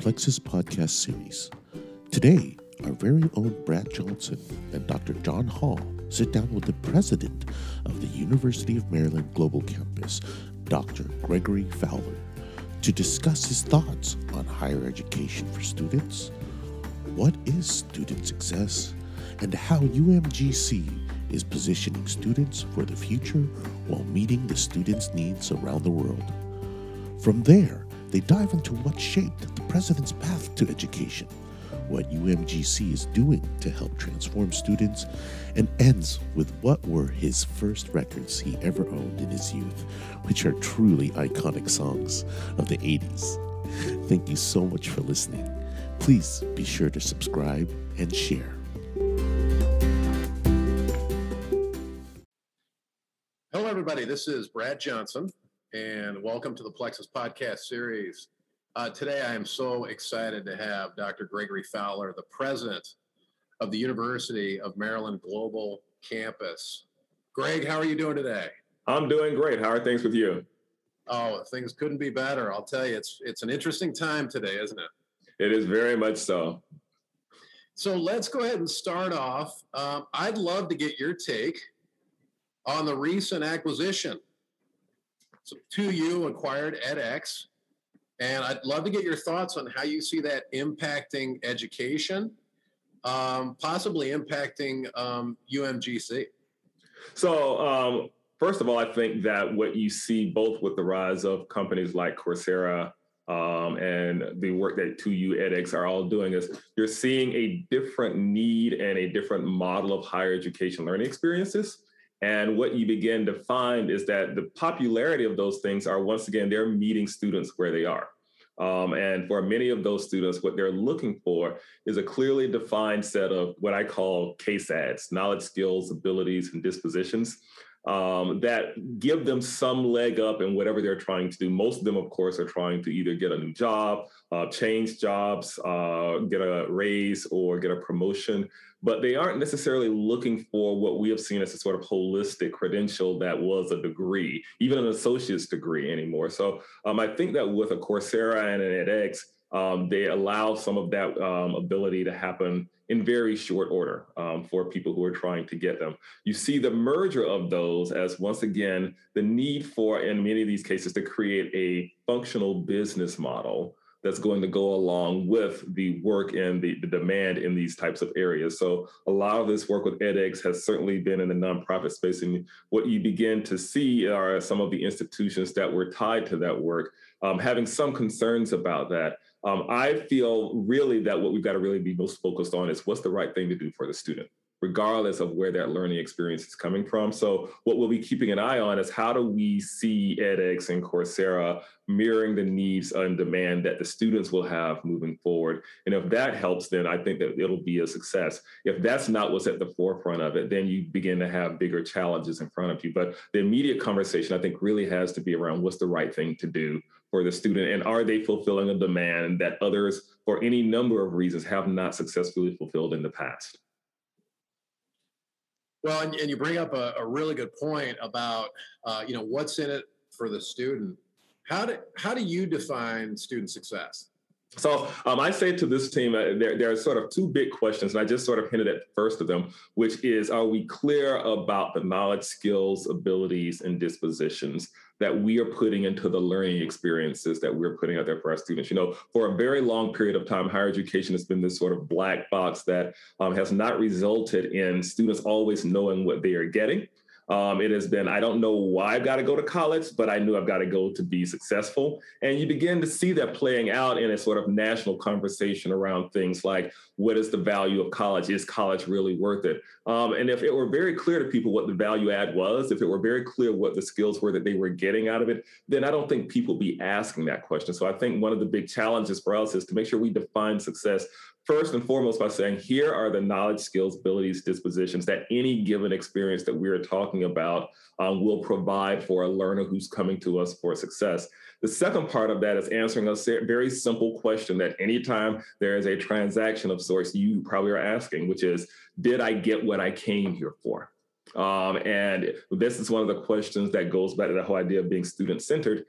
Plexuss Podcast Series. Today, our very own Brad Johnson and Dr. John Hall sit down with the president of the University of Maryland Global Campus, Dr. Gregory Fowler, to discuss his thoughts on higher education for students, what is student success, and how UMGC is positioning students for the future while meeting the students' needs around the world. From there, they dive into what shaped the president's path to education, what UMGC is doing to help transform students, and ends with what were his first records he ever owned in his youth, which are truly iconic songs of the 80s. Thank you so much for listening. Please be sure to subscribe and share. Hello, everybody. This is Brad Johnson, and welcome to the Plexuss Podcast Series. Uh, today, I am so excited to have Dr. Gregory Fowler, the president of the University of Maryland Global Campus. Greg, how are you doing today? I'm doing great. How are things with you? Oh, things couldn't be better. I'll tell you, it's it's an interesting time today, isn't it? It is very much so. So let's go ahead and start off. Um, I'd love to get your take on the recent acquisition so 2U acquired edX, and I'd love to get your thoughts on how you see that impacting education, um, possibly impacting um, UMGC. So, um, first of all, I think that what you see both with the rise of companies like Coursera um, and the work that 2U edX are all doing is you're seeing a different need and a different model of higher education learning experiences. And what you begin to find is that the popularity of those things are once again, they're meeting students where they are. Um, and for many of those students, what they're looking for is a clearly defined set of what I call KSADs, knowledge, skills, abilities, and dispositions um, that give them some leg up in whatever they're trying to do. Most of them, of course, are trying to either get a new job, uh, change jobs, uh, get a raise, or get a promotion but they aren't necessarily looking for what we have seen as a sort of holistic credential that was a degree, even an associate's degree anymore. So um, I think that with a Coursera and an edX, um, they allow some of that um, ability to happen in very short order um, for people who are trying to get them. You see the merger of those as once again the need for, in many of these cases, to create a functional business model that's going to go along with the work and the, the demand in these types of areas. So a lot of this work with edX has certainly been in the nonprofit space. And what you begin to see are some of the institutions that were tied to that work um, having some concerns about that. Um, I feel really that what we've got to really be most focused on is what's the right thing to do for the student regardless of where that learning experience is coming from. So what we'll be keeping an eye on is how do we see edX and Coursera mirroring the needs and demand that the students will have moving forward. And if that helps, then I think that it'll be a success. If that's not what's at the forefront of it, then you begin to have bigger challenges in front of you. But the immediate conversation, I think, really has to be around what's the right thing to do for the student and are they fulfilling a demand that others, for any number of reasons, have not successfully fulfilled in the past. Well, and, and you bring up a, a, really good point about uh, you know what's in it for the student. How do how do you define student success? So um, I say to this team, uh, there, there are sort of two big questions, and I just sort of hinted at first of them, which is, are we clear about the knowledge, skills, abilities, and dispositions that we are putting into the learning experiences that we're putting out there for our students? You know, for a very long period of time, higher education has been this sort of black box that um, has not resulted in students always knowing what they are getting. Um, it has been, I don't know why I've got to go to college, but I knew I've got to go to be successful. And you begin to see that playing out in a sort of national conversation around things like what is the value of college? Is college really worth it? Um, and if it were very clear to people what the value add was, if it were very clear what the skills were that they were getting out of it, then I don't think people be asking that question. So I think one of the big challenges for us is to make sure we define success first and foremost by saying here are the knowledge, skills, abilities, dispositions that any given experience that we're talking about um, will provide for a learner who's coming to us for success. The second part of that is answering a very simple question that anytime there is a transaction of sorts, you probably are asking, which is, did I get what I came here for? Um, and this is one of the questions that goes back to the whole idea of being student centered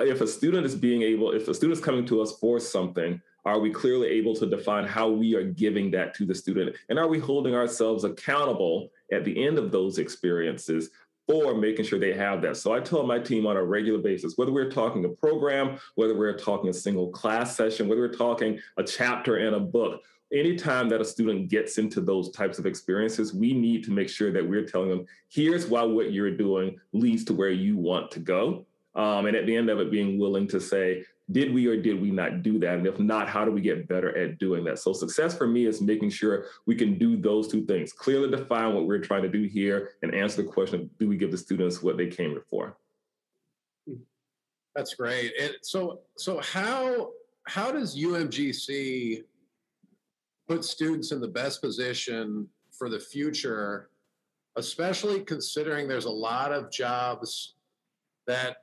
if a student is being able, if a student is coming to us for something, are we clearly able to define how we are giving that to the student? And are we holding ourselves accountable at the end of those experiences for making sure they have that. So I tell my team on a regular basis, whether we're talking a program, whether we're talking a single class session, whether we're talking a chapter in a book, anytime that a student gets into those types of experiences, we need to make sure that we're telling them, here's why what you're doing leads to where you want to go. Um, and at the end of it, being willing to say, did we or did we not do that? And if not, how do we get better at doing that? So success for me is making sure we can do those two things, clearly define what we're trying to do here and answer the question, do we give the students what they came here for? That's great. And so so how how does UMGC put students in the best position for the future, especially considering there's a lot of jobs that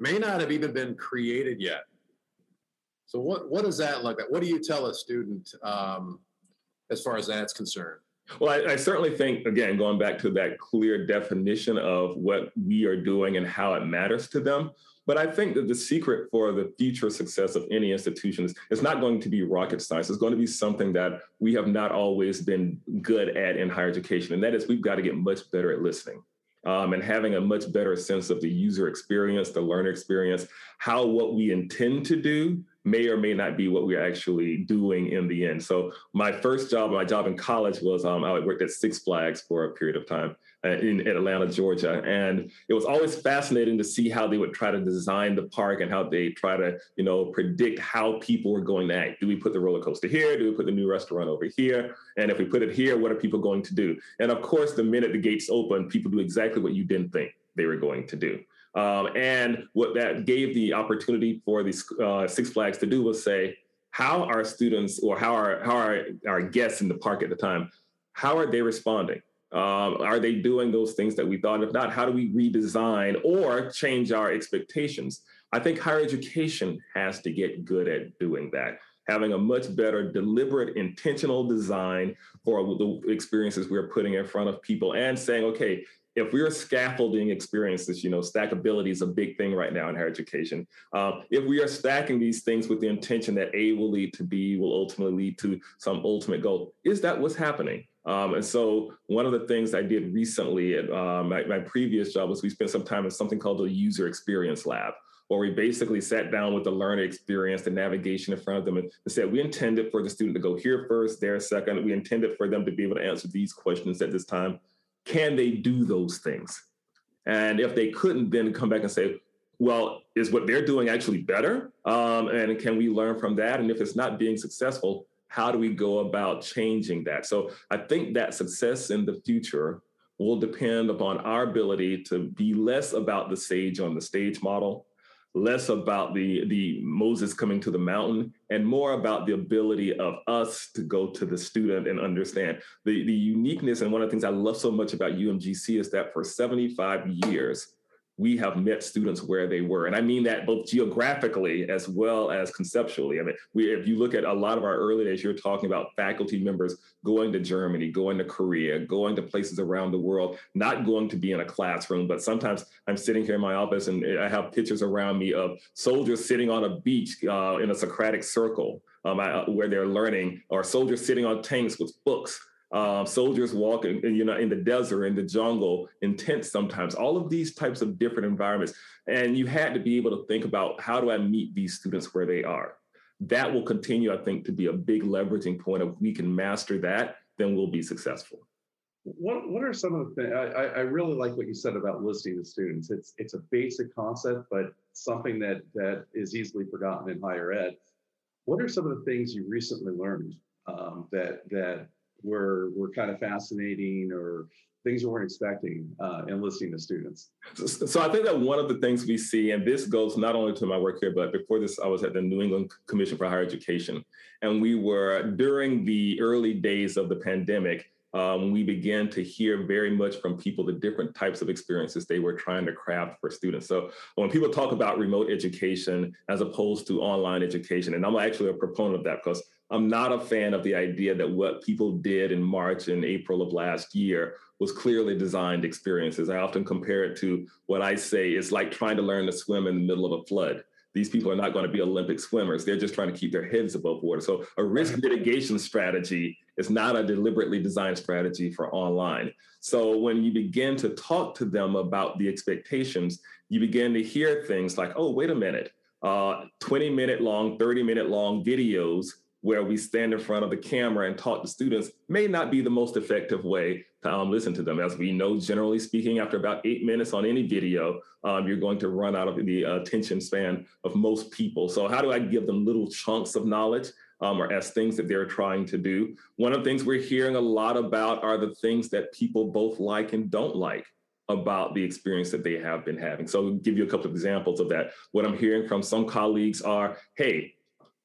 may not have even been created yet. So what what does that look like? What do you tell a student um, as far as that's concerned? Well, I, I, certainly think, again, going back to that clear definition of what we are doing and how it matters to them. But I think that the secret for the future success of any institution is it's not going to be rocket science. It's going to be something that we have not always been good at in higher education. And that is we've got to get much better at listening um, and having a much better sense of the user experience, the learner experience, how what we intend to do may or may not be what we're actually doing in the end. So my first job, my job in college was um, I worked at Six Flags for a period of time uh, in, in Atlanta, Georgia, and it was always fascinating to see how they would try to design the park and how they try to you know predict how people were going to act. Do we put the roller coaster here? Do we put the new restaurant over here? And if we put it here, what are people going to do? And of course, the minute the gates open, people do exactly what you didn't think they were going to do. Um, and what that gave the opportunity for the uh, Six Flags to do was say, how are students or how are how are our guests in the park at the time, how are they responding? Um, are they doing those things that we thought? If not, how do we redesign or change our expectations? I think higher education has to get good at doing that having a much better deliberate intentional design for the experiences we're putting in front of people and saying okay if we're scaffolding experiences, you know, stackability is a big thing right now in higher education. Um, if we are stacking these things with the intention that A will lead to B, will ultimately lead to some ultimate goal, is that what's happening? Um, and so one of the things I did recently at uh, my, my previous job was we spent some time in something called the user experience lab where we basically sat down with the learner experience, the navigation in front of them, and said we intended for the student to go here first, there second. We intended for them to be able to answer these questions at this time can they do those things? And if they couldn't, then come back and say, well, is what they're doing actually better? Um, and can we learn from that? And if it's not being successful, how do we go about changing that? So I think that success in the future will depend upon our ability to be less about the sage on the stage model less about the the Moses coming to the mountain and more about the ability of us to go to the student and understand. The the uniqueness and one of the things I love so much about UMGC is that for 75 years we have met students where they were. And I mean that both geographically as well as conceptually. I mean, we, if you look at a lot of our early days, you're talking about faculty members going to Germany, going to Korea, going to places around the world, not going to be in a classroom, but sometimes I'm sitting here in my office and I have pictures around me of soldiers sitting on a beach uh, in a Socratic circle um, I, where they're learning, or soldiers sitting on tanks with books um, soldiers walking, you know, in the desert, in the jungle, in tents sometimes, all of these types of different environments. And you had to be able to think about how do I meet these students where they are? That will continue, I think, to be a big leveraging point. If we can master that, then we'll be successful. What What are some of the things? I, I really like what you said about listening to students. It's it's a basic concept, but something that that is easily forgotten in higher ed. What are some of the things you recently learned um, that that were were kind of fascinating or things you weren't expecting uh, in listening to students? So, so, I think that one of the things we see, and this goes not only to my work here, but before this, I was at the New England Commission for Higher Education, and we were during the early days of the pandemic. Um, we began to hear very much from people the different types of experiences they were trying to craft for students. So when people talk about remote education as opposed to online education, and I'm actually a proponent of that because I'm not a fan of the idea that what people did in March and April of last year was clearly designed experiences. I often compare it to what I say is like trying to learn to swim in the middle of a flood. These people are not going to be Olympic swimmers. They're just trying to keep their heads above water. So a risk mitigation strategy is not a deliberately designed strategy for online. So when you begin to talk to them about the expectations, you begin to hear things like, oh, wait a minute, uh, 20 minute long, 30 minute long videos where we stand in front of the camera and talk to students may not be the most effective way to um, listen to them. As we know, generally speaking, after about eight minutes on any video, um, you're going to run out of the attention span of most people. So, how do I give them little chunks of knowledge? Um, or as things that they're trying to do. One of the things we're hearing a lot about are the things that people both like and don't like about the experience that they have been having. So, I'll give you a couple of examples of that. What I'm hearing from some colleagues are, hey,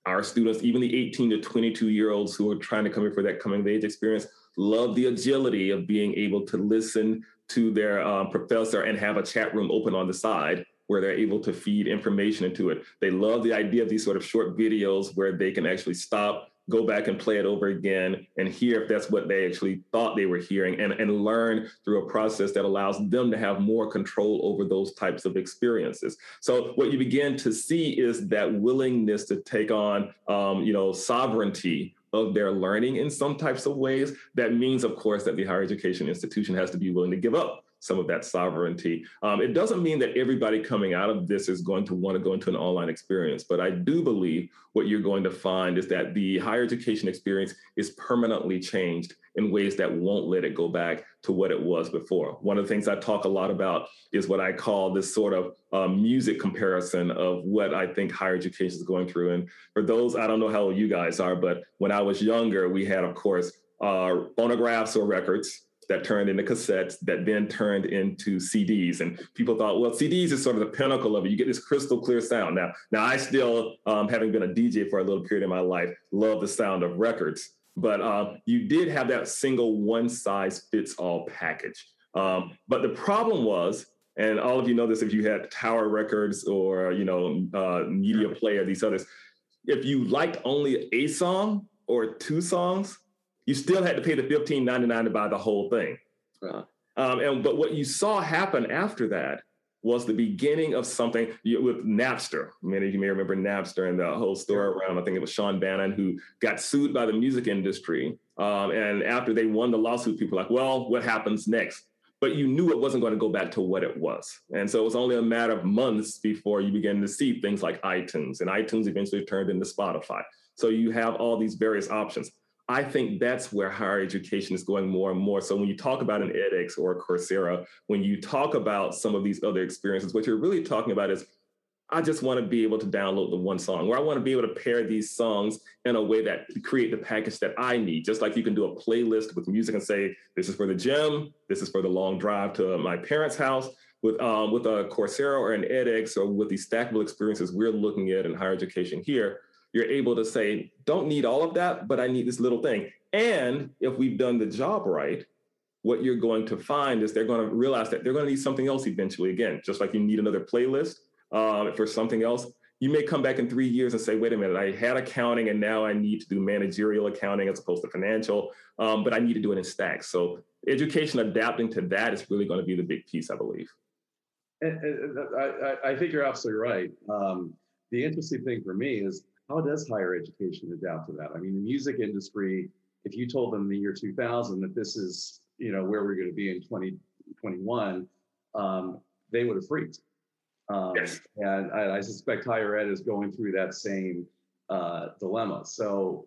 our students, even the 18 to 22 year olds who are trying to come in for that coming of age experience, love the agility of being able to listen to their um, professor and have a chat room open on the side where they're able to feed information into it. They love the idea of these sort of short videos where they can actually stop, go back and play it over again and hear if that's what they actually thought they were hearing and, and learn through a process that allows them to have more control over those types of experiences. So what you begin to see is that willingness to take on, um, you know, sovereignty of their learning in some types of ways. That means, of course, that the higher education institution has to be willing to give up some of that sovereignty. Um, it doesn't mean that everybody coming out of this is going to want to go into an online experience, but I do believe what you're going to find is that the higher education experience is permanently changed in ways that won't let it go back to what it was before. One of the things I talk a lot about is what I call this sort of uh, music comparison of what I think higher education is going through. And for those, I don't know how old you guys are, but when I was younger, we had, of course, uh, phonographs or records that turned into cassettes that then turned into CDs. And people thought, well, CDs is sort of the pinnacle of it. You get this crystal clear sound. Now, now I still, um, having been a DJ for a little period in my life, love the sound of records. But um, you did have that single one size fits all package. Um, but the problem was, and all of you know this if you had Tower Records or you know uh, Media Player, these others. If you liked only a song or two songs, you still had to pay the fifteen ninety nine to buy the whole thing. Uh, um, and but what you saw happen after that was the beginning of something with Napster. Many of you may remember Napster and the whole story around. I think it was Sean Bannon who got sued by the music industry. Um, and after they won the lawsuit, people were like, "Well, what happens next?" But you knew it wasn't going to go back to what it was. And so it was only a matter of months before you began to see things like iTunes, and iTunes eventually turned into Spotify. So you have all these various options. I think that's where higher education is going more and more. So when you talk about an edX or a Coursera, when you talk about some of these other experiences, what you're really talking about is I just want to be able to download the one song, or I want to be able to pair these songs in a way that create the package that I need. Just like you can do a playlist with music and say, this is for the gym, this is for the long drive to my parents' house. With um, with a Coursera or an edX or with these stackable experiences we're looking at in higher education here, you're able to say, don't need all of that, but I need this little thing. And if we've done the job right, what you're going to find is they're going to realize that they're going to need something else eventually. Again, just like you need another playlist uh, for something else, you may come back in three years and say, wait a minute, I had accounting and now I need to do managerial accounting as opposed to financial, um, but I need to do it in stacks. So education adapting to that is really going to be the big piece, I believe. And, and I, I, think you're absolutely right. Um, the interesting thing for me is how does higher education adapt to that? I mean, the music industry, if you told them in the year 2000 that this is, you know, where we're going to be in 2021, um, they would have freaked. Um, yes. And I, I, suspect higher ed is going through that same uh, dilemma. So,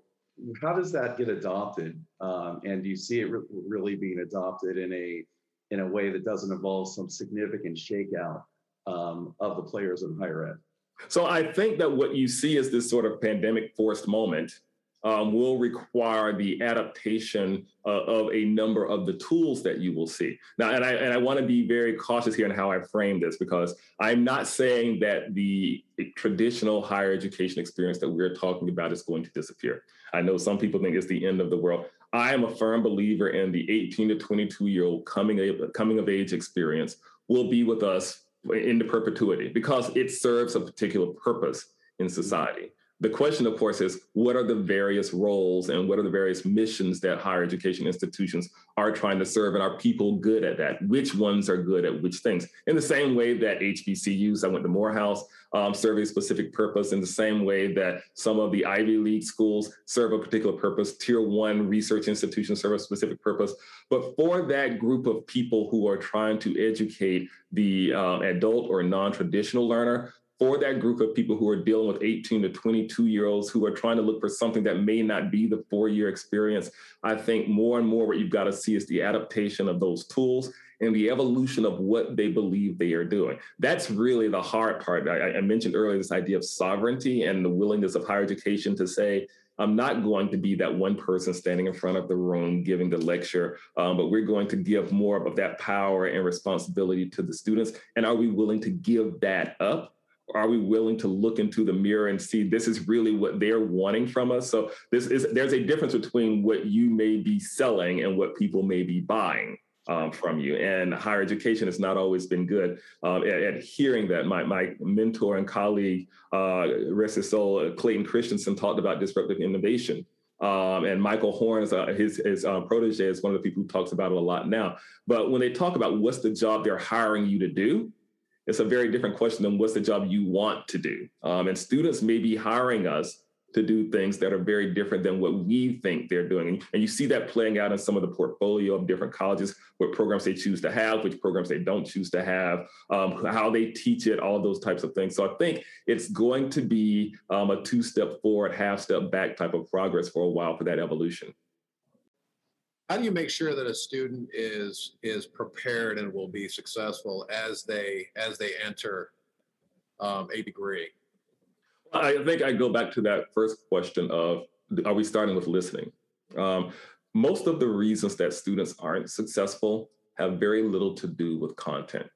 how does that get adopted? Um, and do you see it re- really being adopted in a in a way that doesn't involve some significant shakeout um, of the players in higher ed? So I think that what you see is this sort of pandemic forced moment um, will require the adaptation uh, of a number of the tools that you will see. Now, and I, and I want to be very cautious here in how I frame this because I'm not saying that the traditional higher education experience that we're talking about is going to disappear. I know some people think it's the end of the world. I am a firm believer in the 18 to 22 year old coming, coming of age experience will be with us into perpetuity because it serves a particular purpose in society. The question, of course, is what are the various roles and what are the various missions that higher education institutions are trying to serve? And are people good at that? Which ones are good at which things? In the same way that HBCUs, I went to Morehouse, um, serve a specific purpose, in the same way that some of the Ivy League schools serve a particular purpose, tier one research institutions serve a specific purpose. But for that group of people who are trying to educate the uh, adult or non traditional learner, for that group of people who are dealing with 18 to 22 year olds who are trying to look for something that may not be the four year experience, I think more and more what you've got to see is the adaptation of those tools and the evolution of what they believe they are doing. That's really the hard part. I, I mentioned earlier this idea of sovereignty and the willingness of higher education to say, I'm not going to be that one person standing in front of the room giving the lecture, um, but we're going to give more of that power and responsibility to the students. And are we willing to give that up? Are we willing to look into the mirror and see this is really what they're wanting from us? So this is there's a difference between what you may be selling and what people may be buying um, from you. And higher education has not always been good um, at, at, hearing that. My, my mentor and colleague uh, rest his soul clayton christensen talked about disruptive innovation. Um, and Michael Horn, uh, his, his uh, protege, is one of the people who talks about it a lot now. But when they talk about what's the job they're hiring you to do, it's a very different question than what's the job you want to do. Um, and students may be hiring us to do things that are very different than what we think they're doing. And you see that playing out in some of the portfolio of different colleges, what programs they choose to have, which programs they don't choose to have, um, how they teach it, all those types of things. So I think it's going to be um, a two step forward, half step back type of progress for a while for that evolution how do you make sure that a student is is prepared and will be successful as they as they enter um, a degree? I think i go back to that first question of are we starting with listening? Um, most of the reasons that students aren't successful have very little to do with content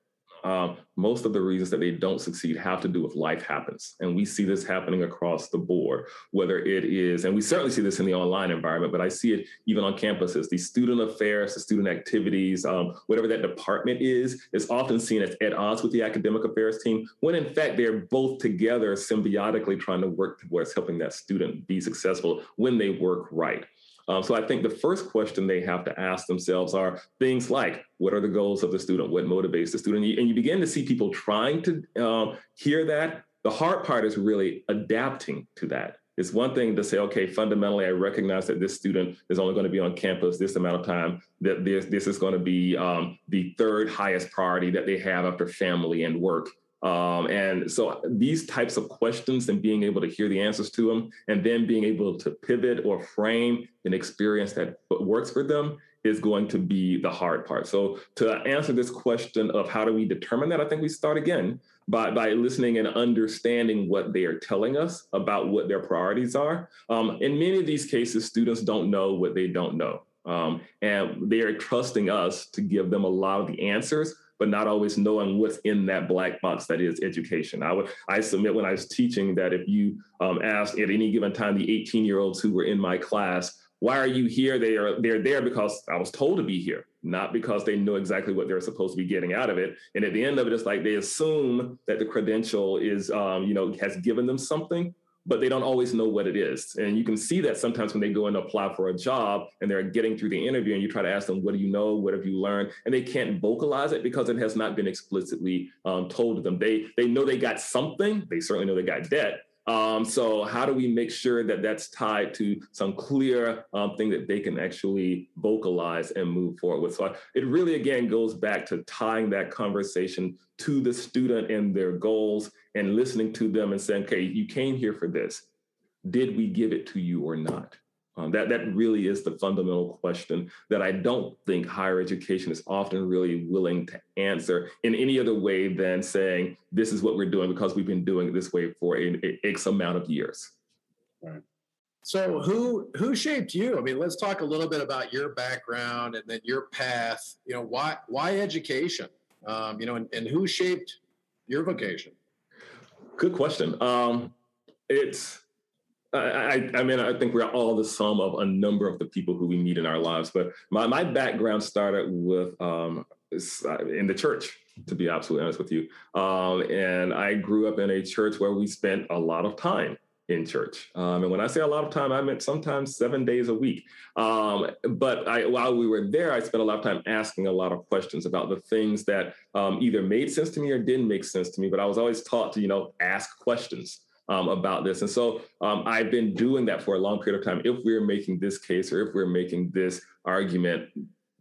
um, most of the reasons that they don't succeed have to do with life happens. And we see this happening across the board, whether it is, and we certainly see this in the online environment, but I see it even on campuses. The student affairs, the student activities, um, whatever that department is, is often seen as at odds with the academic affairs team, when in fact they're both together symbiotically trying to work towards helping that student be successful when they work right. Um, so I think the first question they have to ask themselves are things like, what are the goals of the student? What motivates the student? And you, begin to see people trying to uh, hear that. The hard part is really adapting to that. It's one thing to say, okay, fundamentally, I recognize that this student is only going to be on campus this amount of time, that this, this is going to be um, the third highest priority that they have after family and work. Um, and so these types of questions and being able to hear the answers to them and then being able to pivot or frame an experience that works for them is going to be the hard part. So to answer this question of how do we determine that, I think we start again by, by listening and understanding what they are telling us about what their priorities are. Um, in many of these cases, students don't know what they don't know. Um, and they are trusting us to give them a lot of the answers but not always knowing what's in that black box that is education. I would I submit when I was teaching that if you um, asked at any given time the 18 year olds who were in my class, why are you here? They are they're there because I was told to be here, not because they know exactly what they're supposed to be getting out of it. And at the end of it, it's like they assume that the credential is um, you know has given them something but they don't always know what it is. And you can see that sometimes when they go and apply for a job and they're getting through the interview and you try to ask them, what do you know? What have you learned? And they can't vocalize it because it has not been explicitly um, told to them. They, they know they got something. They certainly know they got debt, um, so how do we make sure that that's tied to some clear um, thing that they can actually vocalize and move forward with? So it really, again, goes back to tying that conversation to the student and their goals and listening to them and saying, okay, you came here for this. Did we give it to you or not? Um, that that really is the fundamental question that I don't think higher education is often really willing to answer in any other way than saying this is what we're doing because we've been doing it this way for a, a X amount of years. Right. So who who shaped you? I mean, let's talk a little bit about your background and then your path. You know, why why education? Um, you know, and, and who shaped your vocation? Good question. Um, it's I, I, mean, I think we're all the sum of a number of the people who we meet in our lives. But my, my background started with um, uh, in the church, to be absolutely honest with you. Um, and I grew up in a church where we spent a lot of time in church. Um, and when I say a lot of time, I meant sometimes seven days a week. Um, but I, while we were there, I spent a lot of time asking a lot of questions about the things that um, either made sense to me or didn't make sense to me. But I was always taught to, you know, ask questions. Um, about this. And so um, I've been doing that for a long period of time. If we're making this case or if we're making this argument,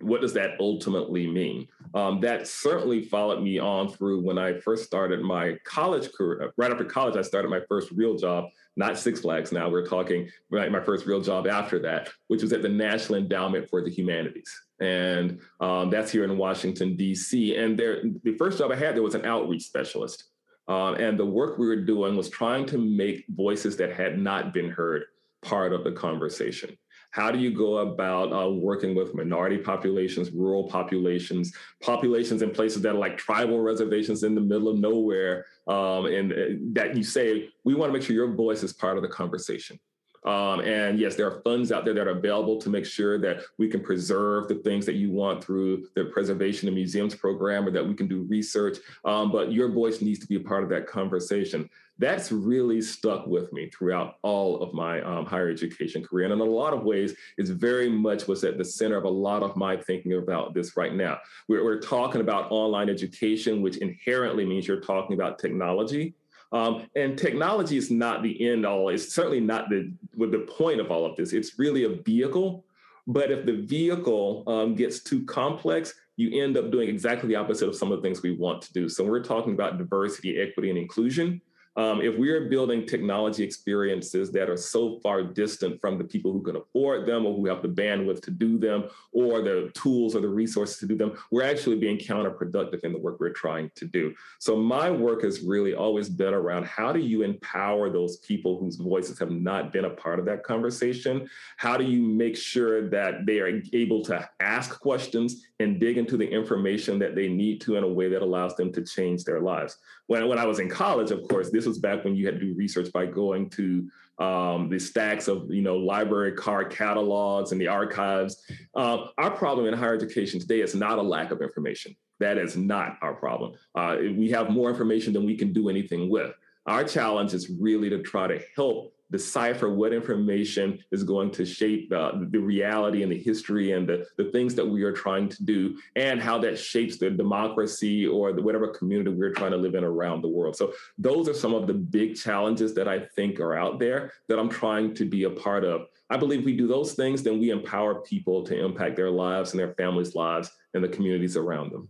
what does that ultimately mean? Um, that certainly followed me on through when I first started my college career. Right after college, I started my first real job, not Six Flags now, we're talking right, my first real job after that, which was at the National Endowment for the Humanities. And um, that's here in Washington, D.C. And there, the first job I had there was an outreach specialist. Um, and the work we were doing was trying to make voices that had not been heard part of the conversation. How do you go about uh, working with minority populations, rural populations, populations in places that are like tribal reservations in the middle of nowhere, um, and uh, that you say, we want to make sure your voice is part of the conversation. Um, and yes, there are funds out there that are available to make sure that we can preserve the things that you want through the preservation and museums program or that we can do research. Um, but your voice needs to be a part of that conversation that's really stuck with me throughout all of my um, higher education career. And in a lot of ways, it's very much what's at the center of a lot of my thinking about this right now. We're, we're talking about online education, which inherently means you're talking about technology. Um, and technology is not the end all. It's certainly not the with the point of all of this. It's really a vehicle. But if the vehicle um, gets too complex, you end up doing exactly the opposite of some of the things we want to do. So we're talking about diversity, equity, and inclusion. Um, if we are building technology experiences that are so far distant from the people who can afford them or who have the bandwidth to do them or the tools or the resources to do them, we're actually being counterproductive in the work we're trying to do. So my work has really always been around how do you empower those people whose voices have not been a part of that conversation? How do you make sure that they are able to ask questions and dig into the information that they need to in a way that allows them to change their lives? When, when I was in college, of course, this was back when you had to do research by going to um, the stacks of you know library card catalogs and the archives. Uh, our problem in higher education today is not a lack of information. That is not our problem. Uh, we have more information than we can do anything with. Our challenge is really to try to help decipher what information is going to shape uh, the reality and the history and the, the things that we are trying to do and how that shapes the democracy or the, whatever community we're trying to live in around the world. So those are some of the big challenges that I think are out there that I'm trying to be a part of. I believe we do those things, then we empower people to impact their lives and their families' lives and the communities around them.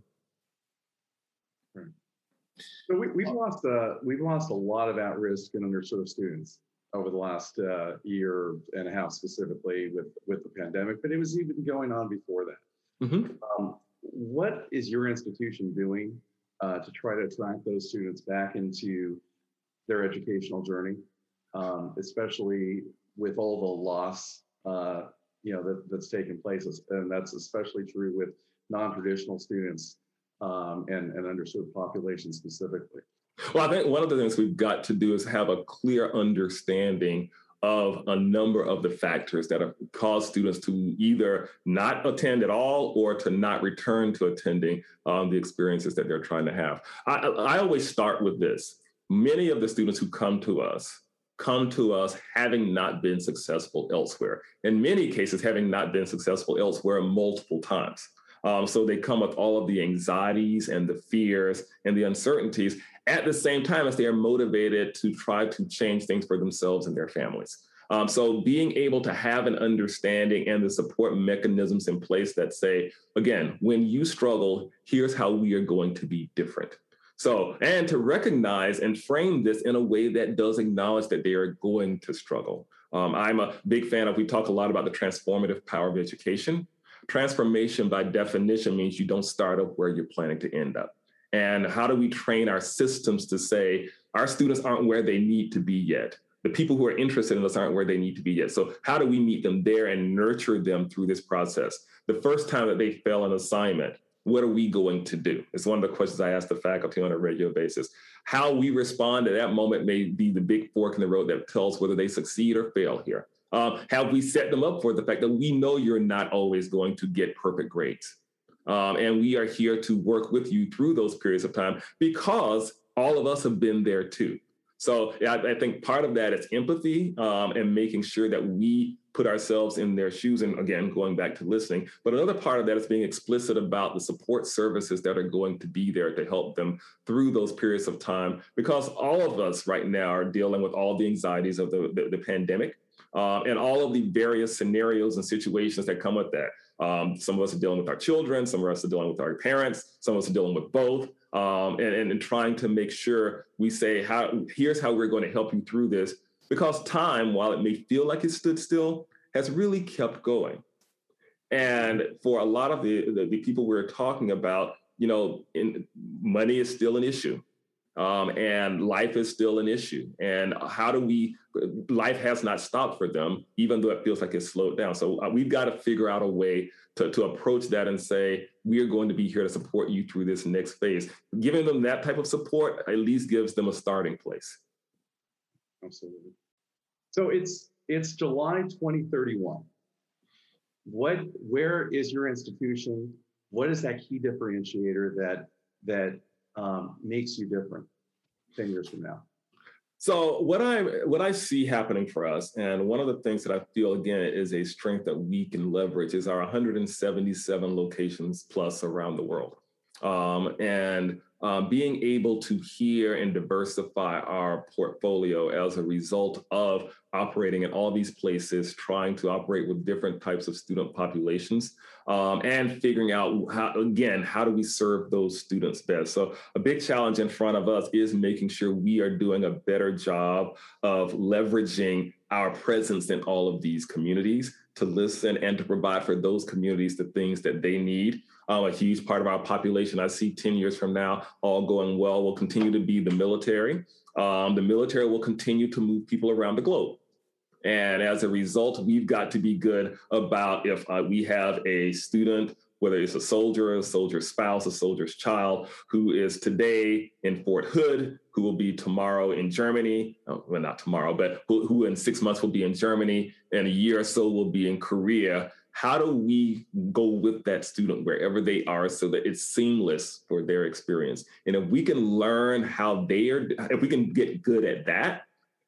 So we, have lost uh, we've lost a lot of at-risk and underserved students over the last uh, year and a half specifically with with the pandemic, but it was even going on before that. Mm-hmm. Um, what is your institution doing uh, to try to attract those students back into their educational journey, um, especially with all the loss uh, you know that, that's taken place, and that's especially true with non-traditional students um, and, and underserved populations specifically. Well, I think one of the things we've got to do is have a clear understanding of a number of the factors that have caused students to either not attend at all or to not return to attending um, the experiences that they're trying to have. I, I always start with this. Many of the students who come to us come to us having not been successful elsewhere. In many cases, having not been successful elsewhere multiple times. Um, so they come with all of the anxieties and the fears and the uncertainties at the same time as they are motivated to try to change things for themselves and their families. Um, so being able to have an understanding and the support mechanisms in place that say, again, when you struggle, here's how we are going to be different. So, and to recognize and frame this in a way that does acknowledge that they are going to struggle. Um, I'm a big fan of, we talk a lot about the transformative power of education. Transformation, by definition, means you don't start up where you're planning to end up. And how do we train our systems to say our students aren't where they need to be yet? The people who are interested in us aren't where they need to be yet. So, how do we meet them there and nurture them through this process? The first time that they fail an assignment, what are we going to do? It's one of the questions I ask the faculty on a regular basis. How we respond at that moment may be the big fork in the road that tells whether they succeed or fail here. Um, have we set them up for the fact that we know you're not always going to get perfect grades? Um, and we are here to work with you through those periods of time because all of us have been there too. So I, I, think part of that is empathy um, and making sure that we put ourselves in their shoes. And again, going back to listening. But another part of that is being explicit about the support services that are going to be there to help them through those periods of time. Because all of us right now are dealing with all the anxieties of the, the, the pandemic. Uh, and all of the various scenarios and situations that come with that. Um, some of us are dealing with our children, some of us are dealing with our parents, some of us are dealing with both, um, and, and, and trying to make sure we say, how, here's how we're going to help you through this. Because time, while it may feel like it stood still, has really kept going. And for a lot of the, the, the people we're talking about, you know, in, money is still an issue. Um, and life is still an issue. And how do we, life has not stopped for them, even though it feels like it's slowed down. So uh, we've got to figure out a way to, to approach that and say, we are going to be here to support you through this next phase. Giving them that type of support at least gives them a starting place. Absolutely. So it's it's July 2031. What where is your institution? What is that key differentiator that that um, makes you different 10 years from now? So what I what I see happening for us, and one of the things that I feel again is a strength that we can leverage is our 177 locations plus around the world, um, and um, being able to hear and diversify our portfolio as a result of operating in all these places, trying to operate with different types of student populations, um, and figuring out how, again, how do we serve those students best? So, a big challenge in front of us is making sure we are doing a better job of leveraging our presence in all of these communities to listen and to provide for those communities the things that they need. Um, a huge part of our population, I see 10 years from now, all going well, will continue to be the military. Um, the military will continue to move people around the globe. And as a result, we've got to be good about if uh, we have a student, whether it's a soldier, a soldier's spouse, a soldier's child, who is today in Fort Hood, who will be tomorrow in Germany, oh, well, not tomorrow, but who, who in six months will be in Germany, and a year or so will be in Korea. How do we go with that student wherever they are so that it's seamless for their experience? And if we can learn how they are, if we can get good at that,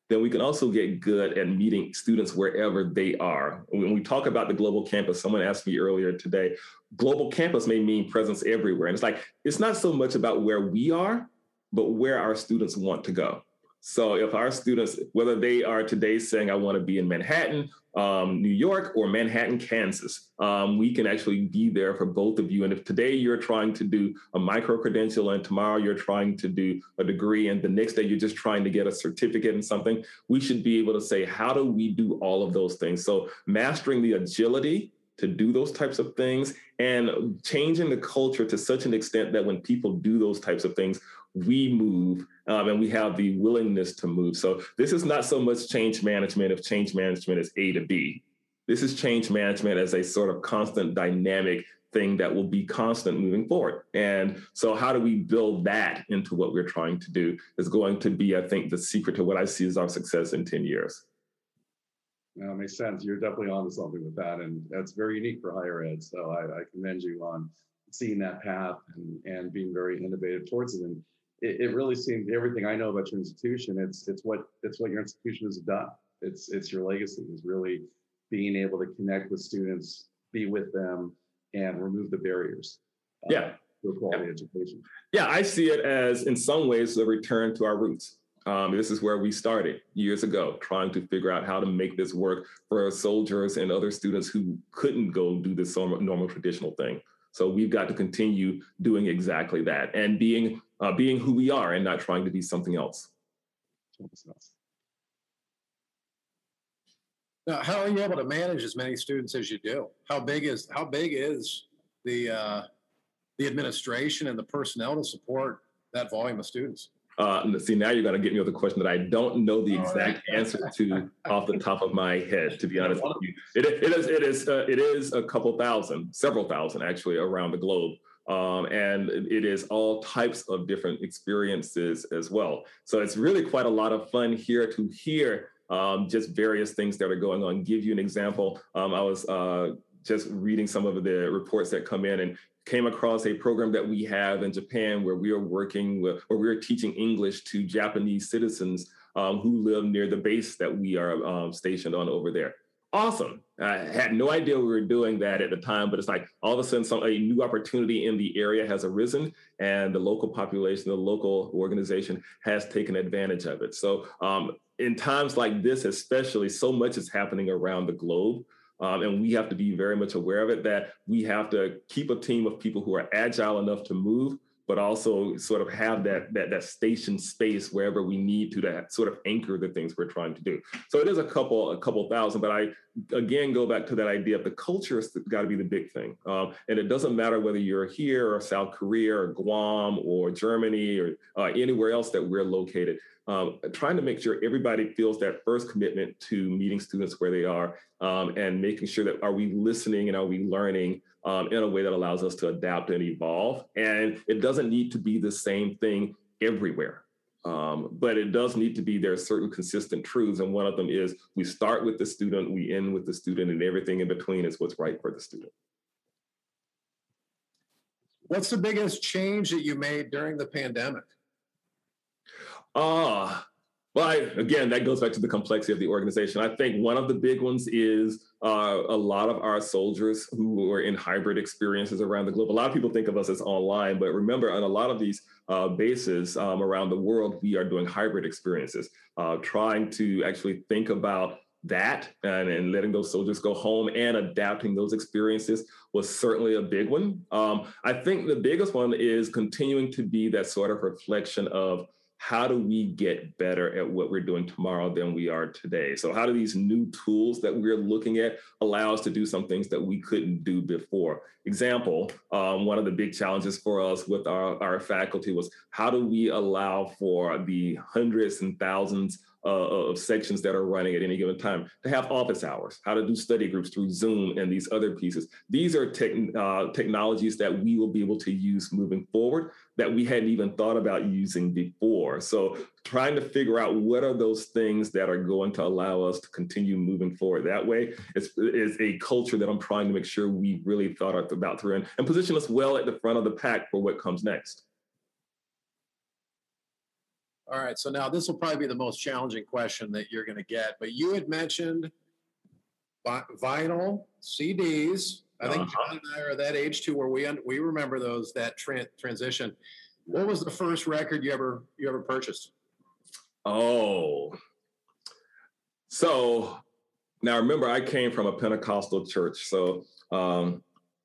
then we can also get good at meeting students wherever they are. When we talk about the global campus, someone asked me earlier today, global campus may mean presence everywhere. And it's like, it's not so much about where we are, but where our students want to go. So if our students, whether they are today saying, I want to be in Manhattan, um, New York, or Manhattan, Kansas, um, we can actually be there for both of you. And if today you're trying to do a micro credential and tomorrow you're trying to do a degree and the next day you're just trying to get a certificate in something, we should be able to say, how do we do all of those things? So mastering the agility to do those types of things and changing the culture to such an extent that when people do those types of things, we move um, and we have the willingness to move. So this is not so much change management if change management is A to B. This is change management as a sort of constant dynamic thing that will be constant moving forward. And so how do we build that into what we're trying to do is going to be, I think, the secret to what I see as our success in 10 years. That makes sense. You're definitely onto something with that. And that's very unique for higher ed. So I, I commend you on seeing that path and, and being very innovative towards it. And it, it really seems everything I know about your institution, it's it's what it's what your institution has done. It's it's your legacy is really being able to connect with students, be with them, and remove the barriers. Uh, yeah. Quality yeah. education. Yeah, I see it as in some ways a return to our roots. Um, this is where we started years ago, trying to figure out how to make this work for soldiers and other students who couldn't go do this normal traditional thing. So we've got to continue doing exactly that and being uh, being who we are and not trying to be something else. Now, how are you able to manage as many students as you do? How big is how big is the uh, the administration and the personnel to support that volume of students? Uh, see, now you're going to get me with a question that I don't know the exact right. answer to off the top of my head. To be honest with you, it, it is it is uh, it is a couple thousand, several thousand actually around the globe. Um, and it is all types of different experiences as well. So it's really quite a lot of fun here to hear um, just various things that are going on. Give you an example. Um, I was uh, just reading some of the reports that come in and came across a program that we have in Japan where we are working with, where we are teaching English to Japanese citizens um, who live near the base that we are um, stationed on over there. Awesome. I had no idea we were doing that at the time, but it's like all of a sudden some, a new opportunity in the area has arisen and the local population, the local organization has taken advantage of it. So um, in times like this, especially, so much is happening around the globe. Um, and we have to be very much aware of it that we have to keep a team of people who are agile enough to move but also sort of have that that that station space wherever we need to that sort of anchor the things we're trying to do. So it is a couple a couple thousand, but I again go back to that idea of the culture has got to be the big thing, um, and it doesn't matter whether you're here or South Korea or Guam or Germany or uh, anywhere else that we're located. Um, trying to make sure everybody feels that first commitment to meeting students where they are um, and making sure that are we listening and are we learning um, in a way that allows us to adapt and evolve. And it doesn't need to be the same thing everywhere. Um, but it does need to be there are certain consistent truths. And one of them is we start with the student, we end with the student, and everything in between is what's right for the student. What's the biggest change that you made during the pandemic? Ah, uh, well, I, again, that goes back to the complexity of the organization. I think one of the big ones is uh, a lot of our soldiers who are in hybrid experiences around the globe. A lot of people think of us as online, but remember, on a lot of these uh, bases um, around the world, we are doing hybrid experiences, uh, trying to actually think about that and, and, letting those soldiers go home and adapting those experiences was certainly a big one. Um, I think the biggest one is continuing to be that sort of reflection of how do we get better at what we're doing tomorrow than we are today? So, how do these new tools that we're looking at allow us to do some things that we couldn't do before? Example, um, one of the big challenges for us with our, our faculty was how do we allow for the hundreds and thousands uh, of sections that are running at any given time to have office hours, how to do study groups through Zoom and these other pieces. These are tech, uh, technologies that we will be able to use moving forward that we hadn't even thought about using before. So trying to figure out what are those things that are going to allow us to continue moving forward that way is, is a culture that I'm trying to make sure we really thought about through and, and position us well at the front of the pack for what comes next. All right. So now this will probably be the most challenging question that you're going to get. But you had mentioned vinyl CDs. I think uh-huh. John and I are that age too, where we we remember those that tra- transition. What was the first record you ever you ever purchased? Oh, so now remember, I came from a Pentecostal church, so um,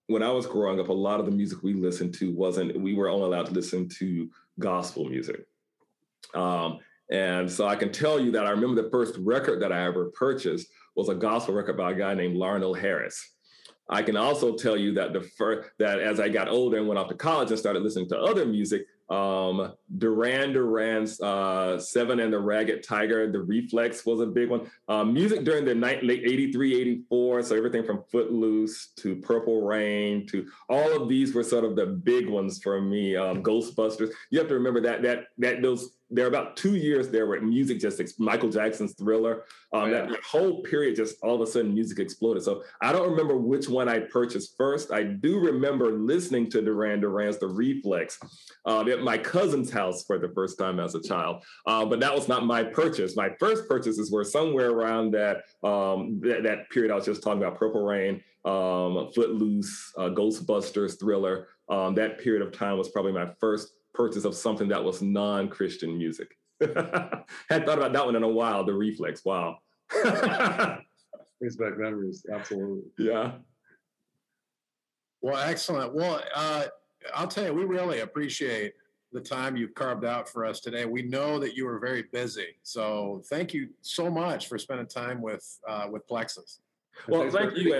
when I was growing up, a lot of the music we listened to wasn't. We were only allowed to listen to gospel music. Um, and so I can tell you that I remember the first record that I ever purchased was a gospel record by a guy named Larnelle Harris. I can also tell you that the first that as I got older and went off to college and started listening to other music, um, Duran Duran's uh, Seven and the Ragged Tiger, The Reflex was a big one. Um, music during the night, late 83, 84, so everything from Footloose to Purple Rain to all of these were sort of the big ones for me. Um, Ghostbusters. You have to remember that that that those there are about two years there where music just Michael Jackson's Thriller. Um, oh, yeah. that, whole period just all of a sudden music exploded. So I don't remember which one I purchased first. I do remember listening to Duran Duran's The Reflex um, at my cousin's house for the first time as a child. Uh, but that was not my purchase. My first purchases were somewhere around that um, that, that, period I was just talking about, Purple Rain, um, Footloose, uh, Ghostbusters, Thriller. Um, that period of time was probably my first purchase of something that was non-Christian music. Had thought about that one in a while. The reflex. Wow. Brings back memories. Absolutely. Yeah. Well, excellent. Well, uh, I'll tell you, we really appreciate the time you've carved out for us today. We know that you were very busy, so thank you so much for spending time with uh, with Plexuss. Well, thank you,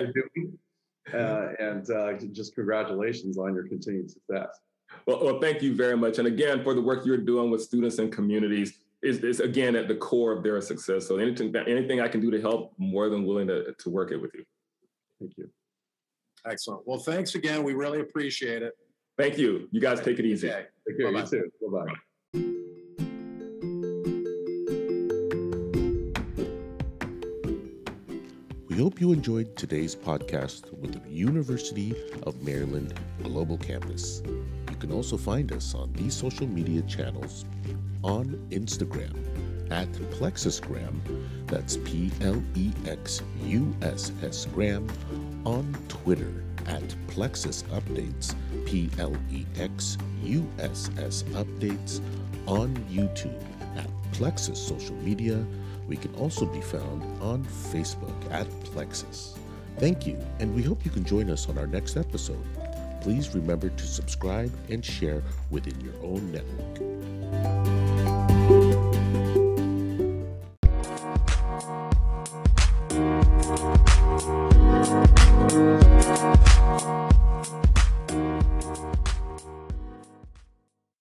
uh, and uh, just congratulations on your continued success. Well, well, thank you very much. And again, for the work you're doing with students and communities is, is again at the core of their success. So anything, anything I can do to help, more than willing to, to work it with you. Thank you. Excellent. Well, thanks again. We really appreciate it. Thank you. You guys take it easy. Okay. Take care. Bye-bye. You too. Bye-bye. We hope you enjoyed today's podcast with the University of Maryland Global Campus. You can also find us on these social media channels on Instagram at Plexussgram, that's P L E X U S S Gram, on Twitter at Plexuss Updates, P L E X U S S Updates, on YouTube at Plexuss Social Media. We can also be found on Facebook at Plexuss. Thank you, and we hope you can join us on our next episode. Please remember to subscribe and share within your own network.